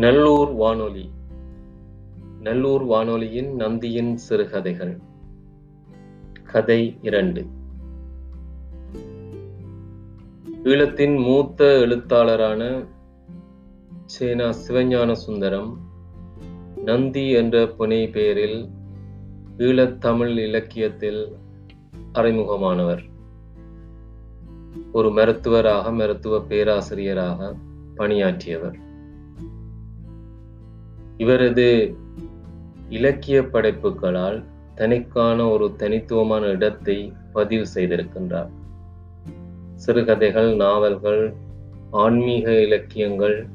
நல்லூர் வானொலி. நல்லூர் வானொலியின் நந்தியின் சிறுகதைகள். கதை இரண்டு. ஈழத்தின் மூத்த எழுத்தாளரான சேனா சிவஞான சுந்தரம் நந்தி என்ற புனை பெயரில் ஈழத்தமிழ் இலக்கியத்தில் அறிமுகமானவர். ஒரு மருத்துவராக மருத்துவ பேராசிரியராக பணியாற்றியவர். இவரது இலக்கிய படைப்புகளால் தனிக்கான ஒரு தனித்துவமான இடத்தை பதிவு செய்திருக்கின்றார். சிறுகதைகள் நாவல்கள் ஆன்மீக இலக்கியங்கள்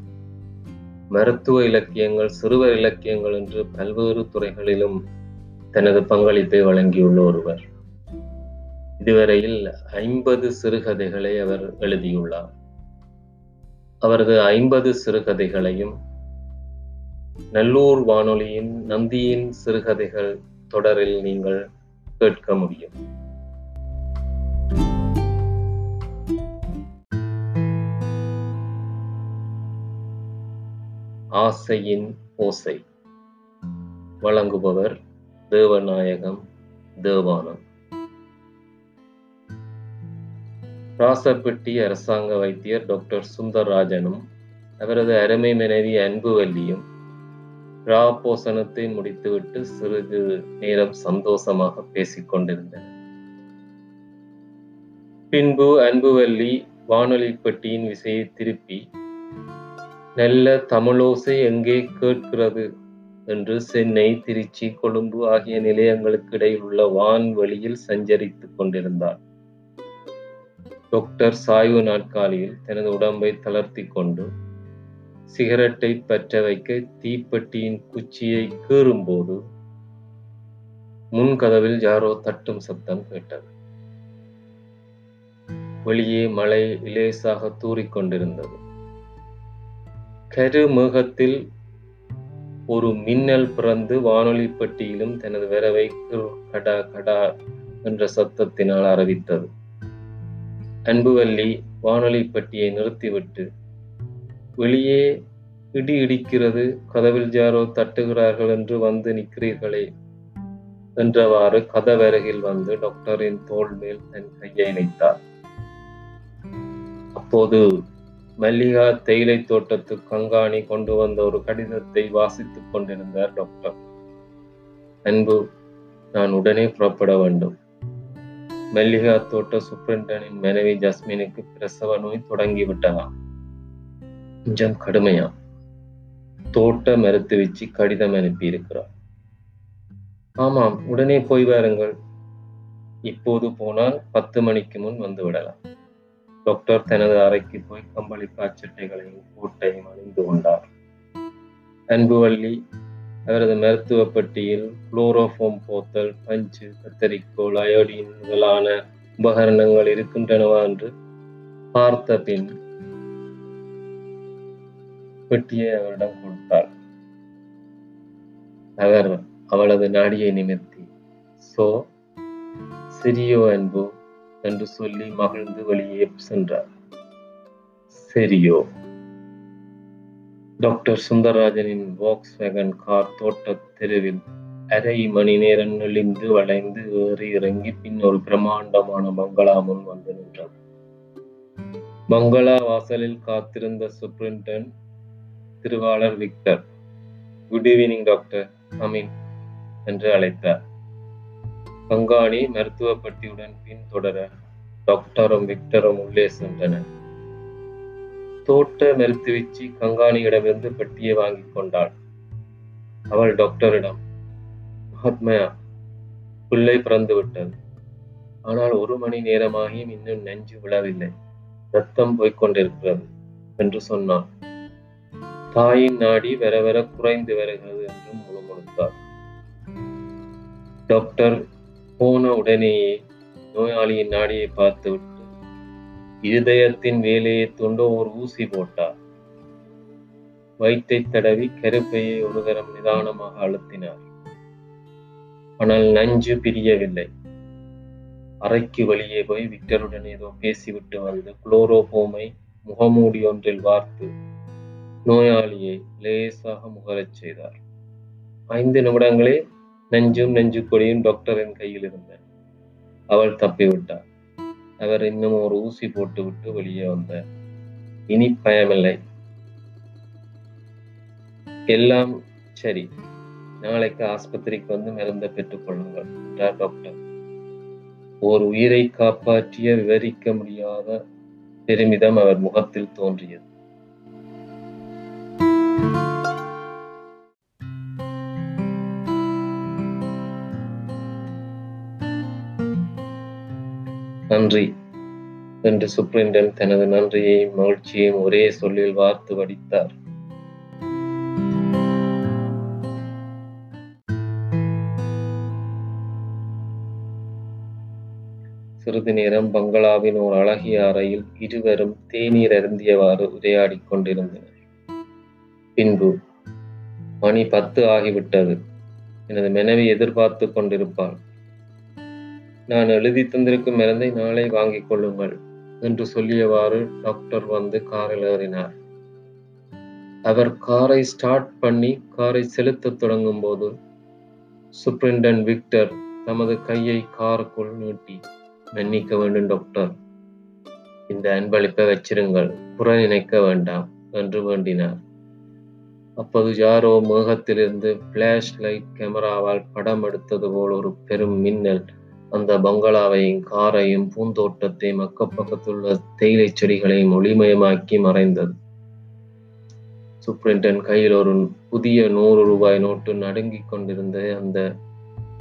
மருத்துவ இலக்கியங்கள் சிறுவர் இலக்கியங்கள் என்று பல்வேறு துறைகளிலும் தனது பங்களிப்பை வழங்கியுள்ள ஒருவர். இதுவரையில் ஐம்பது சிறுகதைகளை அவர் எழுதியுள்ளார். அவரது ஐம்பது சிறுகதைகளையும் நல்லூர் வானொலியின் நந்தியின் சிறுகதைகள் தொடரில் நீங்கள் கேட்க முடியும். ஆசையின் ஓசை. வழங்குபவர் தேவநாயகம் தேவானம் ராசப்பட்டி அரசாங்க வைத்தியர் டாக்டர் சுந்தரராஜனும் அவரது அருமை மனைவி அன்புவல்லியும் ராபோசனத்தை முடித்துவிட்டு சிறிது நேரம் சந்தோஷமாக பேசிக் கொண்டிருந்தனர். பின்பு அன்புவல்லி வானொலி பெட்டியின் விசையை திருப்பி நல்ல தமிழோசை எங்கே கேட்கிறது? என்று சென்னை திருச்சி கொழும்பு ஆகிய நிலையங்களுக்கு இடையில் உள்ள வான்வெளியில் சஞ்சரித்துக் கொண்டிருந்தார் டாக்டர் சாய்வு நாட்காலியில் தனது உடம்பை தளர்த்தி கொண்டு சிகரெட்டை பற்ற வைக்க தீப்பெட்டியின் குச்சியை கீறும்போது முன்கதவில் யாரோ தட்டும் சத்தம் கேட்டது. வெளியே மழை இலேசாக தூறிக்கொண்டிருந்தது கருமேகத்தில் ஒரு மின்னல் பிறந்து வானொலி பெட்டியிலும் தனது வரவை கடா கடா என்ற சத்தத்தினால் அறிவித்தது. அன்புவல்லி வானொலி பெட்டியை நிறுத்திவிட்டு வெளியே இடி இடிக்கிறது கதவில் யாரோ தட்டுகிறார்கள் என்று வந்து நிற்கிறீர்களே. என்றவாறு கதவருகில் வந்து டாக்டரின் தோல் மேல் தன் கையை இணைத்தார். அப்போது மல்லிகா தேயிலை தோட்டத்து கங்காணி கொண்டு வந்த ஒரு கடிதத்தை வாசித்துக் கொண்டிருந்தார் டாக்டர். அன்பு நான் உடனே புறப்பட வேண்டும். மல்லிகா தோட்ட சுப்ரிண்டனின் மனைவி ஜஸ்மினுக்கு பிரசவ நோய் தொடங்கிவிட்டதாம். கொஞ்சம் கடுமையா. தோட்ட மறுத்து வச்சு கடிதம் அனுப்பி இருக்கிறார் ஆமாம் உடனே போய் வாருங்கள். இப்போது போனால் பத்து மணிக்கு முன் வந்து விடலாம். டாக்டர் தனது அறைக்கு போய் கம்பளி பாச்சட்டைகளையும் கோட்டையும் அணிந்து கொண்டார். அன்புவள்ளி அவரது மருத்துவ பட்டியில் குளோரோஃபோம் போத்தல் பஞ்சு கத்தரிக்கோள் அயோடின் முதலான உபகரணங்கள் இருக்கின்றனவா என்று பார்த்த பின் பெட்டியை அவரிடம் கொடுத்தார் அவர் அவளது நாடியை நிமிர்த்தி சோ சிரியோ என்போ என்று சொல்லி மகிழ்ந்து வெளியே சென்றார். சரியோ டாக்டர் சுந்தரராஜனின் வாக்ஸ் வேகன் கார் தோட்ட தெருவில் அரை மணி நேரம் நெளிந்து வளைந்து ஏறி இறங்கி பின் ஒரு பிரம்மாண்டமான பங்களா முன் வந்து நின்றது பங்களா வாசலில் காத்திருந்த சுப்ரிண்டன் திருவாளர் Victor. Good evening doctor Amin என்று அழைத்தார். கங்காணி மருத்துவ பட்டியுடன் பின்தொடர டாக்டரும் விக்டரும் உள்ளே சென்றனர். தோட்ட மருத்துவச்சி கங்காணியிடமிருந்து பட்டியை வாங்கி கொண்டாள். அவள் டாக்டரிடம் மகாத்மயா பிள்ளை பிறந்து விட்டது ஆனால் ஒரு மணி நேரமாகியும் இன்னும் நெஞ்சு விழவில்லை. ரத்தம் போய்கொண்டிருக்கிறது என்று சொன்னான் தாயின் நாடி வர வர குறைந்து வருகிறது என்றும் முழுமுழுத்தார் டாக்டர் போன உடனேயே நோயாளியின் நாடியை பார்த்துவிட்டு இருதயத்தின் வேலையை துண்ட ஒரு ஊசி போட்டார். வயிற்றை தடவி கருப்பையை ஒரு தரம் நிதானமாக அழுத்தினார். ஆனால் நஞ்சு பிரியவில்லை. அறைக்கு வெளியே போய் விக்டருடன் ஏதோ பேசிவிட்டு வந்து குளோரோபோமை முகமூடி ஒன்றில் வார்த்து நோயாளியை லேசாக முகரச் செய்தார். ஐந்து நிமிடங்களே நெஞ்சும் நெஞ்சு கொடியும் டாக்டரின் கையில் இருந்தன. அவள் தப்பிவிட்டார் அவர் இன்னும் ஒரு ஊசி போட்டுவிட்டு வெளியே வந்தார். இனி பயமில்லை. எல்லாம் சரி. நாளைக்கு ஆஸ்பத்திரிக்கு வந்து மருந்தை பெற்றுக் கொள்ளுங்கள் என்றார் டாக்டர் ஓர் உயிரை காப்பாற்றிய விவரிக்க முடியாத பெருமிதம் அவர் முகத்தில் தோன்றியது. நன்றி. என்று சுப்ரிண்டன் தனது நன்றியையும் மகிழ்ச்சியையும் ஒரே சொல்லில் வார்த்து வடித்தார். சிறிது நேரம் பங்களாவின் ஒரு அழகிய அறையில் இருவரும் தேநீர் அருந்தியவாறு உரையாடிக் கொண்டிருந்தனர். பின்பு மணி பத்து ஆகிவிட்டது. எனது மனைவி எதிர்பார்த்து கொண்டிருப்பாள். நான் எழுதி தந்திருக்கும் மருந்தை நாளை வாங்கிக் கொள்ளுங்கள் என்று சொல்லியவாறு டாக்டர் வந்து காரில் ஏறினார். அவர் காரை ஸ்டார்ட் பண்ணி காரை செலுத்தத் தொடங்கும் போது சுப்ரிண்டன் விக்டர் தமது கையை காருக்குள் நீட்டி மன்னிக்க வேண்டும் டாக்டர் இந்த அன்பளிப்பை வச்சிருங்கள் புற நினைக்க வேண்டாம் என்று வேண்டினார். அப்போது யாரோ மேகத்திலிருந்து பிளாஷ் லைட் கேமராவால் படம் எடுத்தது போல் ஒரு பெரும் மின்னல் அந்த பங்களாவையும் காரையும் பூந்தோட்டத்தையும் அக்கப்பக்கத்துள்ள தேயிலை செடிகளையும் ஒளிமயமாக்கி மறைந்தது. சூப்ரிண்டன் கையில் ஒரு புதிய நூறு ரூபாய் நோட்டு நடுங்கிக் கொண்டிருந்த அந்த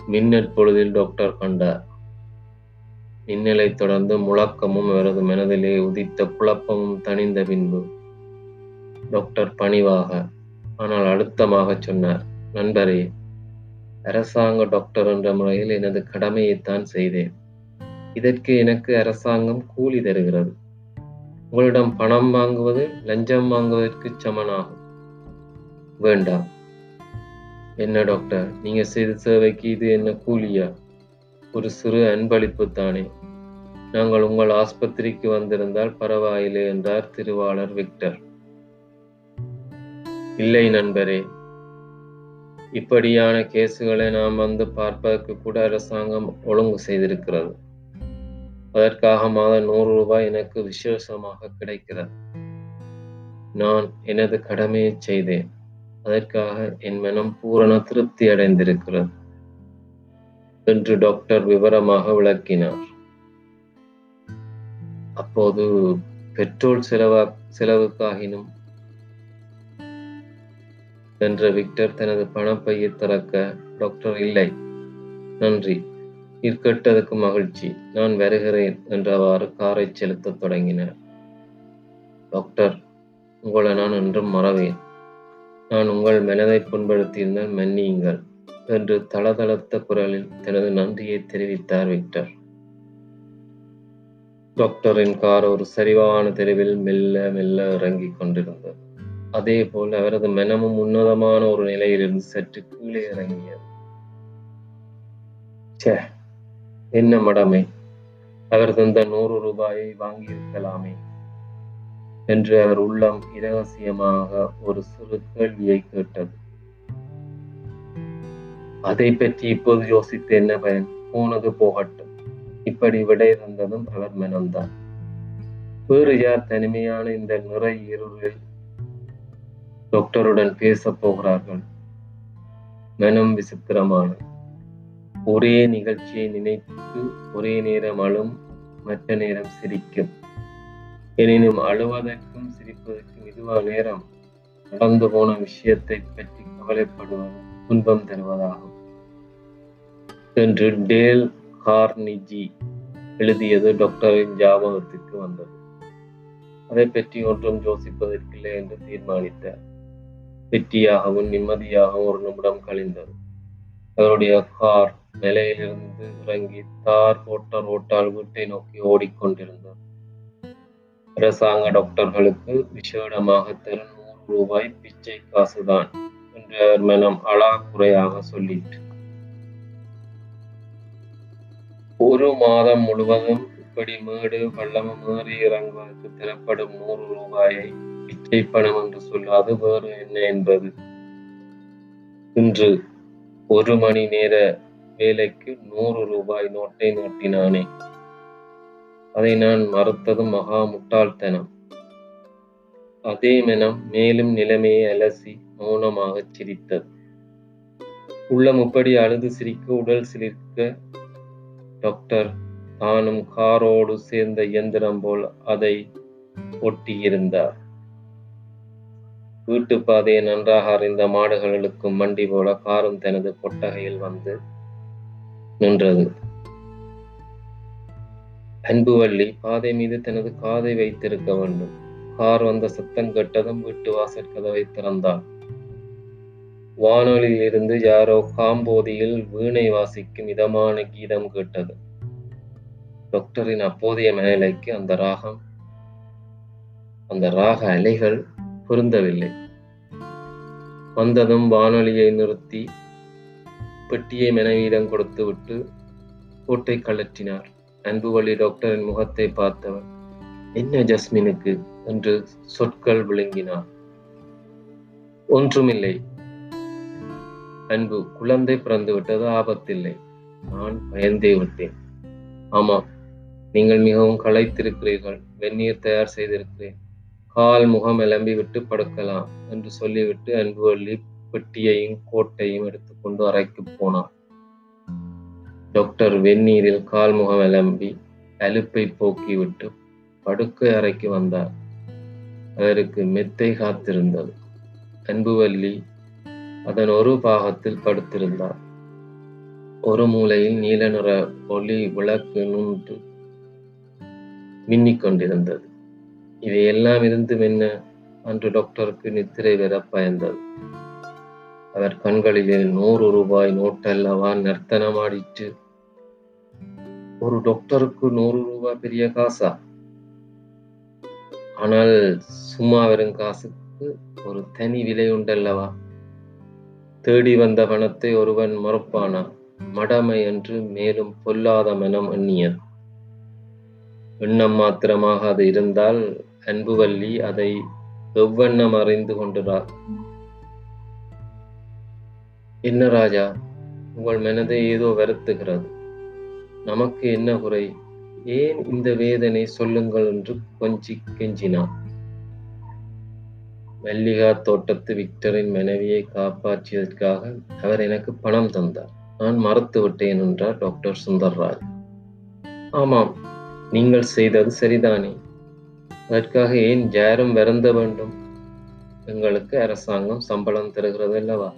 மின்னல் பொழுதில் டாக்டர் கண்டார். மின்னலை தொடர்ந்து முழக்கமும் அவரது மனதிலே உதித்த குழப்பமும் தணிந்த பின்பு டாக்டர் பணிவாக ஆனால் அழுத்தமாக சொன்னார் நண்பரே அரசாங்க டாக்டர் என்ற முறையில் எனது கடமையைத்தான் செய்தேன். இதற்கு எனக்கு அரசாங்கம் கூலி தருகிறது. உங்களிடம் பணம் வாங்குவது லஞ்சம் வாங்குவதற்கு சமனாகும். வேண்டாம். என்ன டாக்டர் நீங்க செய்த சேவைக்கு இது என்ன கூலியா? ஒரு சிறு அன்பளிப்பு தானே. நாங்கள் உங்கள் ஆஸ்பத்திரிக்கு வந்திருந்தால் பரவாயில்லை என்றார் திருவாளர் விக்டர். இல்லை நண்பரே இப்படியான கேசுகளை நாம் வந்து பார்ப்பதற்கு கூட அரசாங்கம் ஒழுங்கு செய்திருக்கிறது. அதற்காக மாதம் நூறு ரூபாய் எனக்கு விசேஷமாக கிடைக்கிறது. நான் எனது கடமையை செய்தேன். அதற்காக என் மனம் பூரண திருப்தி அடைந்திருக்கிறது. என்று டாக்டர் விவரமாக விளக்கினார். அப்போது பெட்ரோல் செலவா செலவுக்காகினும் என்ற விக்டர் தனது பணப்பையை திறக்க டாக்டர் இல்லை. நன்றி. இருக்கட்டதுக்கு மகிழ்ச்சி. நான் வருகிறேன் என்றவாறு காரை செலுத்தத் தொடங்கினார். டாக்டர் உங்களை நான் என்றும் மறவேன். நான் உங்கள் மனதை புண்படுத்தியிருந்தால் மன்னியுங்கள் என்று தளதளத்த குரலில் தனது நன்றியை தெரிவித்தார் விக்டர். டாக்டரின் கார் ஒரு சரிவான தெருவில் மெல்ல மெல்ல இறங்கிக் கொண்டிருந்தது. அதே போல் அவரது மனமும் உன்னதமான ஒரு நிலையிலிருந்து சற்று கீழே இறங்கியது. ச்சே என்ன மடமை. அவர் தந்த நூறு ரூபாயை வாங்கியிருக்கலாமே என்று அவர் உள்ளம் இரகசியமாக ஒரு சிறு கேள்வியை கேட்டது. அதை பற்றி இப்போது யோசித்து என்ன பயன்? போனது போகட்டும். இப்படி விடை தந்ததும் அவர் மனம்தான். வேறு யார் தனிமையான இந்த நிறை இருளில் டாக்டருடன் பேசப் போகிறார்கள். மனம் விசித்திரமானது ஒரே நிகழ்ச்சியை நினைத்து ஒரே நேரம் அழும் மற்ற நேரம் சிரிக்கும். எனினும் அழுவதற்கும் சிரிப்பதற்கும் இதுவா நேரம்? நடந்து போன விஷயத்தை பற்றி கவலைப்படுவது துன்பம் தருவதாகும். என்று டேல் கார்னிஜி எழுதியது டாக்டரின் ஜாபகத்திற்கு வந்தது. அதை பற்றி ஒன்றும் யோசிப்பதற்கில்லை என்று தீர்மானித்தார். வெற்றியாகவும் நிம்மதியாகவும் ஒரு நிமிடம் கழிந்தது. அவருடைய கார் நிலையிலிருந்து இறங்கி தார் போட்ட ரோட்டால் வீட்டை நோக்கி ஓடிக்கொண்டிருந்தார். அரசாங்க டாக்டர்களுக்கு விசேடமாக தரும் நூறு ரூபாய் பிச்சை காசுதான் என்று அவர் மனம் அழாக்குறையாக சொல்லிட்டு ஒரு மாதம் முழுவதும் இப்படி மேடு பள்ளமும் ஏறி இறங்குவதற்கு தரப்படும் நூறு ரூபாயை பிச்சை பணம் என்று சொல்லாது வேறு என்ன என்பது? இன்று ஒரு மணி நேர வேலைக்கு நூறு ரூபாய் நோட்டை நோட்டினானே. அதை நான் மறுத்தது மகா முட்டாள்தனம். அதே மனம் மேலும் நிலைமையை அலசி மௌனமாக சிரித்தது. உள்ளம் இப்படி அழுது சிரிக்க உடல் சிலிர்க்க டாக்டர் தானும் காரோடு சேர்ந்த இயந்திரம் போல் அதை ஒட்டியிருந்தார். வீட்டு பாதையை நன்றாக அறிந்த மாடுகளுக்கும் மண்டி போல காரும் தனது கொட்டகையில் வந்து நின்றது. அன்புவள்ளி பாதை மீது தனது காதை வைத்திருக்க வேண்டும். கார் வந்த சத்தம் கேட்டதும் வீட்டு வாசல் கதவை திறந்தாள் வானொலியில் இருந்து யாரோ காம்போதியில் வீணை வாசிக்கும் இதமான கீதம் கேட்டது. டாக்டரின் அப்போதைய மனநிலைக்கு அந்த ராகம் அந்த ராக அலைகள் பொருந்தவில்லை. வந்ததும் வானொலியை நிறுத்தி பெட்டியை மனைவியிடம் கொடுத்துவிட்டு கோட்டை கழற்றினார். அன்புவழி டாக்டரின் முகத்தை பார்த்தவர் என்ன ஜஸ்மினுக்கு? என்று சொற்கள் விளங்கினார் ஒன்றுமில்லை. அன்பு குழந்தை பிறந்து விட்டது ஆபத்தில்லை. நான் பயந்தே விட்டேன். ஆமாம் நீங்கள் மிகவும் களைத்திருக்கிறீர்கள் வெந்நீர் தயார் செய்திருக்கிறேன். கால் முகம் எலம்பி விட்டு படுக்கலாம் என்று சொல்லிவிட்டு அன்புவள்ளி பெட்டியையும் கோட்டையும் எடுத்துக்கொண்டு அறைக்கு போனார் டாக்டர் வெந்நீரில் கால் முகம் எலம்பி அலுப்பை போக்கிவிட்டு படுக்கை அறைக்கு வந்தார். அவருக்கு மெத்தை காத்திருந்தது. அன்புவல்லி அதன் ஒரு பாகத்தில் படுத்திருந்தார். ஒரு மூலையில் நீல நிற ஒளி விளக்கு நுண்டு மின்னிக் கொண்டிருந்தது. இவையெல்லாம் இருந்தும் என்ன? அன்று டாக்டருக்கு நித்திரை வர பயந்தது. அவர் கண்களிலே நூறு ரூபாய் நோட்டல்லவா நர்த்தனமாடிட்டு ஒரு டாக்டருக்கு நூறு ரூபாய் பெரிய காசா? ஆனால் சும்மா வரும் காசுக்கு ஒரு தனி விலை உண்டல்லவா? தேடி வந்த பணத்தை ஒருவன் மறுப்பானா? மடமை என்று மேலும் பொல்லாத மனம் எண்ணியது. எண்ணம் மாத்திரமாக அது இருந்தால் அன்புவல்லி அதை எவ்வண்ணம் அறிந்து கொண்டார் என்ன ராஜா உங்கள் மனதை ஏதோ வருத்துகிறது. நமக்கு என்ன குறை? ஏன் இந்த வேதனை சொல்லுங்கள் என்று கொஞ்சி கெஞ்சினான். மல்லிகா தோட்டத்து விக்டரின் மனைவியை காப்பாற்றியதற்காக அவர் எனக்கு பணம் தந்தார். நான் மறத்து விட்டேன் என்றார் டாக்டர் சுந்தர்ராஜ். ஆமாம் நீங்கள் செய்தது சரிதானே. அதற்காக ஏன் ஜாரம் வருந்த வேண்டும்? எங்களுக்கு அரசாங்கம் சம்பளம் தருகிறது அல்லவா?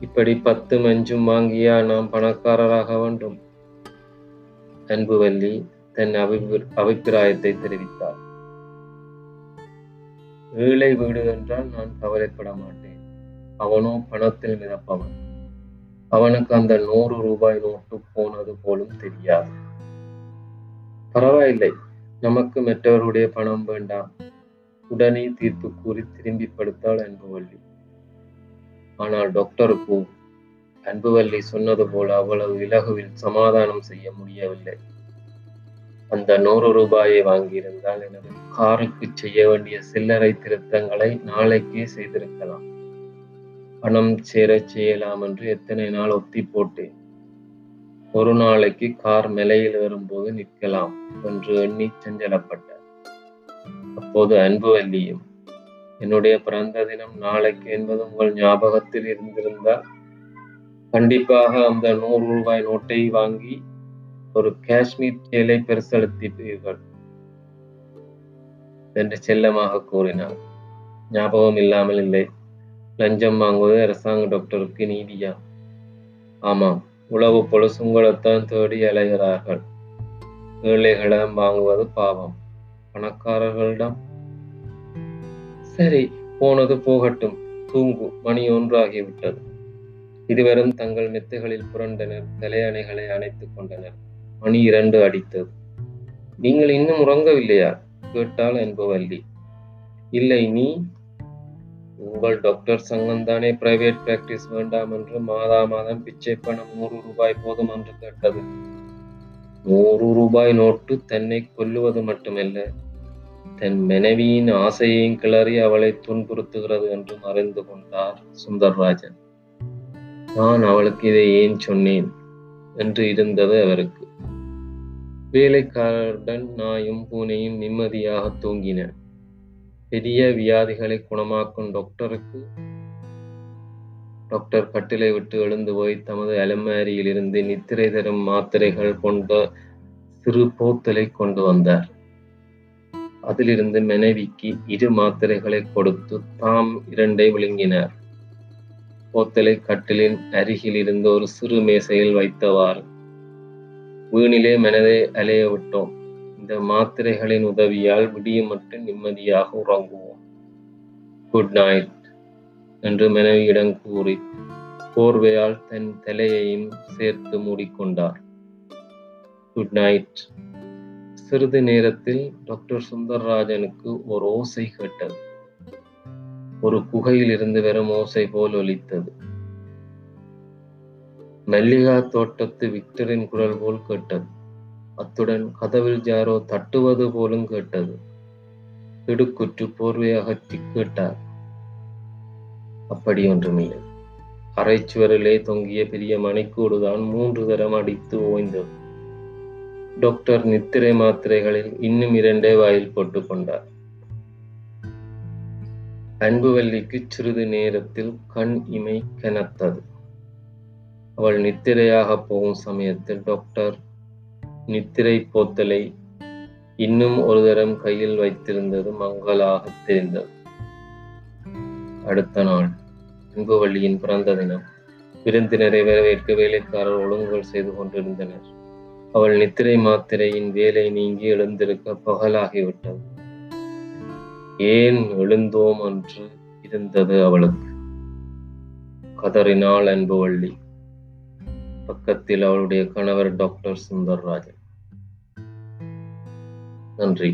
இப்படி பத்து மஞ்சும் வாங்கியா நாம் பணக்காரராக வேண்டும். அன்புவல்லி தன் அபிப்பிர- அபிப்பிராயத்தை தெரிவித்தார். ஏழை வீடு என்றால் நான் கவலைப்பட மாட்டேன். அவனோ பணத்தில் மிதப்பவன். அவனுக்கு அந்த நூறு ரூபாய் நோட்டு போனது போலும் தெரியாது. பரவாயில்லை. நமக்கு மற்றவருடைய பணம் வேண்டாம். உடனே தீர்ப்பு கூறி திரும்பி படுத்தாள் அன்புவள்ளி. ஆனால் டாக்டருக்கு அன்புவல்லி சொன்னது போல அவ்வளவு இலகுவில் சமாதானம் செய்ய முடியவில்லை. அந்த நூறு ரூபாயை வாங்கியிருந்தால் எனது காருக்கு செய்ய வேண்டிய சில்லறை திருத்தங்களை நாளைக்கே செய்திருக்கலாம். பணம் சேரச் செய்யலாம் என்று எத்தனை நாள் ஒத்தி போட்டேன். ஒரு நாளைக்கு கார் மெலையில் வரும்போது நிற்கலாம் என்று எண்ணி செஞ்சலப்பட்டார். அப்போது அன்புவல்லியும் என்னுடைய பிறந்த தினம் நாளைக்கு என்பது உங்கள் ஞாபகத்தில் இருந்திருந்தால் கண்டிப்பாக அந்த நூறு ரூபாய் நோட்டை வாங்கி ஒரு காஷ்மீர் சேலை பெருசெலுத்திட்டீர்கள் என்று செல்லமாக கூறினார். ஞாபகம் இல்லாமல் இல்லை. லஞ்சம் வாங்குவது அரசாங்க டாக்டருக்கு நீதியா? ஆமாம். உழவு பொழுது உங்களைத்தான் தேடி அலைகிறார்கள். ஏழைகளிடம் வாங்குவது பாவம். பணக்காரர்களிடம்? சரி போனது போகட்டும். தூங்கு மணி ஒன்றாகிவிட்டது. இருவரும் தங்கள் மெத்தைகளில் புரண்டனர். தலையணைகளை அணைத்துக் கொண்டனர். மணி இரண்டு அடித்தது. நீங்கள் இன்னும் உறங்கவில்லையா? கேட்டாள் என்பவல்லி இல்லை நீ உங்கள் டாக்டர் சங்கம் தானே பிரைவேட் பிராக்டிஸ் வேண்டாம் என்று மாதா மாதம் பிச்சை பணம் நூறு ரூபாய் போதும் என்று கேட்டது. நூறு ரூபாய் நோட்டு தன்னை கொல்லுவது மட்டுமல்ல தன் மனைவியின் ஆசையையும் கிளறி அவளை துன்புறுத்துகிறது என்றும் அறிந்து கொண்டார் சுந்தர்ராஜன். நான் அவளுக்கு இதை ஏன் சொன்னேன்? என்று இருந்தது அவருக்கு. வேலைக்காரருடன் நாயும் பூனையும் நிம்மதியாக தூங்கின. பெரிய வியாதிகளை குணமாக்கும் டாக்டருக்கு டாக்டர் கட்டிலை விட்டு எழுந்து போய் தமது அலமாரியில் இருந்து நித்திரை தரும் மாத்திரைகள் கொண்ட சிறு போத்தலை கொண்டு வந்தார். அதிலிருந்து மனைவிக்கு இரு மாத்திரைகளை கொடுத்து தாம் இரண்டை விழுங்கினார். போத்தலை கட்டிலின் அருகில் இருந்த ஒரு சிறு மேசையில் வைத்தவாறு வீணிலே மனதை அலைய விட்டோம். இந்த மாத்திரைகளின் உதவியால் விடிய மட்டும் நிம்மதியாக உறங்குவோம். குட் நைட் என்று மனைவியிடம் கூறி போர்வையால் தன் தலையையும் சேர்த்து மூடிக்கொண்டார். குட் நைட் சிறிது நேரத்தில் டாக்டர் சுந்தர்ராஜனுக்கு ஒரு ஓசை கேட்டது. ஒரு குகையில் இருந்து வெறும் ஓசை போல் ஒலித்தது. மல்லிகா தோட்டத்து விக்டரின் குரல் போல் கேட்டது. அத்துடன் கதவில் ஜாரோ தட்டுவது போலும் கேட்டது. திடுக்குற்று போர்வை அகற்றி கேட்டார். அப்படி ஒன்றுமில்லை. அரைச்சுவரிலே தொங்கிய பெரிய மணிக்கூடுதான் மூன்று தரம் அடித்து ஓய்ந்தது. டாக்டர் நித்திரை மாத்திரைகளில் இன்னும் இரண்டே வாயில் போட்டுக் கொண்டார். அன்புவல்லிக்கு சிறிது நேரத்தில் கண் இமை கனத்தது. அவள் நித்திரையாக போகும் சமயத்தில் டாக்டர் நித்திரை போத்தலை இன்னும் ஒரு தரம் கையில் வைத்திருந்தது மங்களாக தெரிந்தது. அடுத்த நாள் அன்புவள்ளியின் பிறந்த தினம். விருந்தினரை வரவேற்க வேலைக்காரர் ஒழுங்குகள் செய்து கொண்டிருந்தனர். அவள் நித்திரை மாத்திரையின் வேலை நீங்கி எழுந்திருக்க பகலாகிவிட்டது. ஏன் எழுந்தோம் என்று இருந்தது அவளுக்கு. கதறினாள் அன்புவள்ளி பக்கத்தில் அவளுடைய கணவர் டாக்டர் சுந்தர்ராஜன். நன்றி.